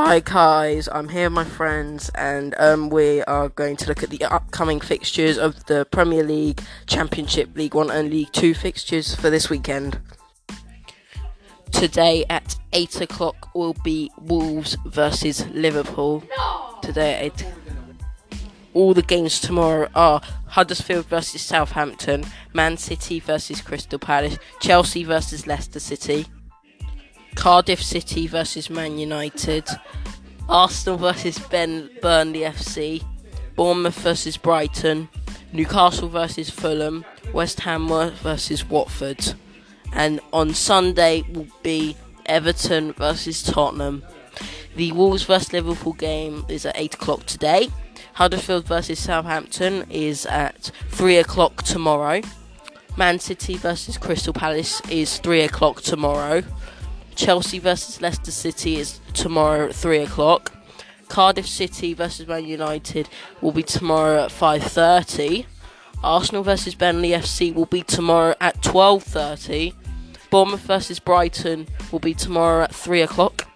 Hi guys, I'm here with my friends and um, we are going to look at the upcoming fixtures of the Premier League, Championship, League 1 and League 2 fixtures for this weekend. Today at 8 o'clock will be Wolves versus Liverpool. Today at 8. All the games tomorrow are Huddersfield versus Southampton, Man City versus Crystal Palace, Chelsea versus Leicester City. Cardiff City versus Man United, Arsenal versus ben, Burnley FC, Bournemouth versus Brighton, Newcastle versus Fulham, West Ham versus Watford, and on Sunday will be Everton versus Tottenham. The Wolves versus Liverpool game is at 8 o'clock today. Huddersfield versus Southampton is at 3 o'clock tomorrow. Man City versus Crystal Palace is 3 o'clock tomorrow. Chelsea versus Leicester City is tomorrow at three o'clock. Cardiff City versus Man United will be tomorrow at five thirty. Arsenal versus Burnley FC will be tomorrow at twelve thirty. Bournemouth versus Brighton will be tomorrow at three o'clock.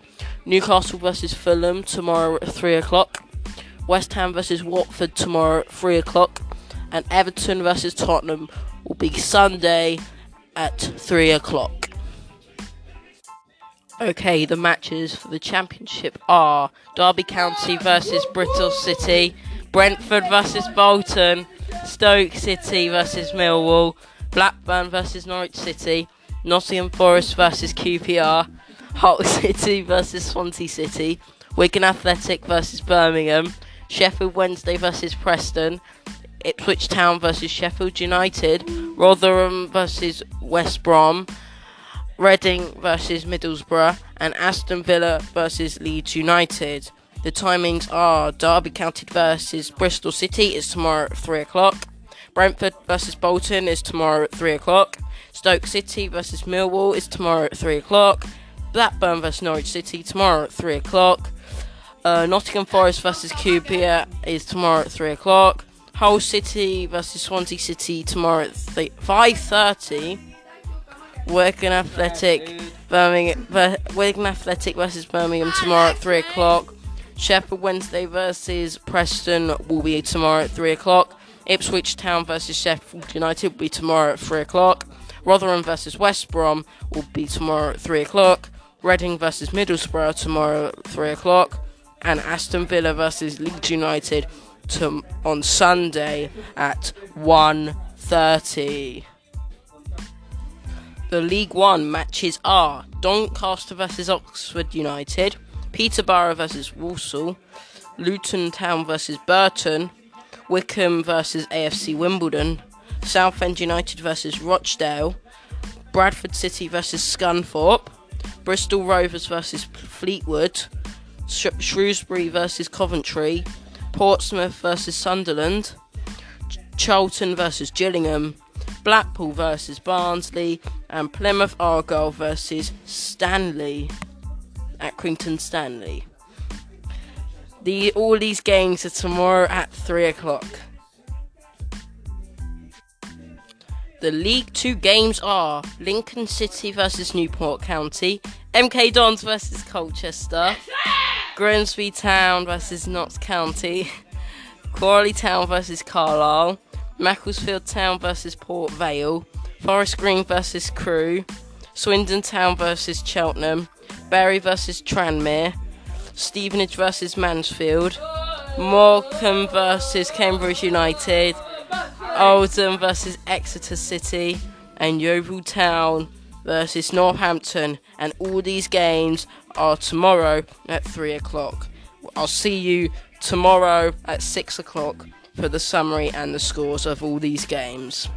Newcastle versus Fulham tomorrow at three o'clock. West Ham versus Watford tomorrow at three o'clock. And Everton versus Tottenham will be Sunday at three o'clock. Okay, the matches for the championship are Derby County versus Bristol City, Brentford versus Bolton, Stoke City versus Millwall, Blackburn versus Norwich City, Nottingham Forest versus QPR, Hull City versus Swansea City, Wigan Athletic versus Birmingham, Sheffield Wednesday versus Preston, Ipswich Town versus Sheffield United, Rotherham versus West Brom, Reading versus Middlesbrough, and Aston Villa versus Leeds United. The timings are Derby County versus Bristol City is tomorrow at 3 o'clock. Brentford versus Bolton is tomorrow at 3 o'clock. Stoke City versus Millwall is tomorrow at 3 o'clock. Blackburn versus Norwich City tomorrow at 3 o'clock. Uh, Nottingham Forest versus QPR is tomorrow at 3 o'clock. Hull City versus Swansea City tomorrow at 5.30. Wigan Athletic, Birmingham, Wigan Athletic versus Birmingham tomorrow at three o'clock. Sheffield Wednesday versus Preston will be tomorrow at three o'clock. Ipswich Town versus Sheffield United will be tomorrow at three o'clock. Rotherham versus West Brom will be tomorrow at three o'clock. Reading versus Middlesbrough tomorrow at three o'clock. And Aston Villa versus Leeds United to, on Sunday at 1.30. The League One matches are Doncaster versus Oxford United, Peterborough versus Walsall, Luton Town versus Burton, Wycombe versus AFC Wimbledon, Southend United versus Rochdale, Bradford City versus Scunthorpe, Bristol Rovers versus Fleetwood, Sh- Shrewsbury versus Coventry, Portsmouth versus Sunderland, Ch- Charlton versus Gillingham, Blackpool versus Barnsley, and Plymouth Argyle versus Stanley. at Accrington Stanley. The all these games are tomorrow at three o'clock. The League Two games are Lincoln City versus Newport County, MK Dons versus Colchester, Grimsby Town versus Notts County, Crawley Town versus Carlisle, Macclesfield Town versus Port Vale, Forest Green versus Crewe, Swindon Town versus Cheltenham, Bury versus Tranmere, Stevenage versus Mansfield, Morecambe versus Cambridge United, Oldham versus Exeter City, and Yeovil Town versus Northampton. And all these games are tomorrow at 3 o'clock. I'll see you tomorrow at 6 o'clock for the summary and the scores of all these games.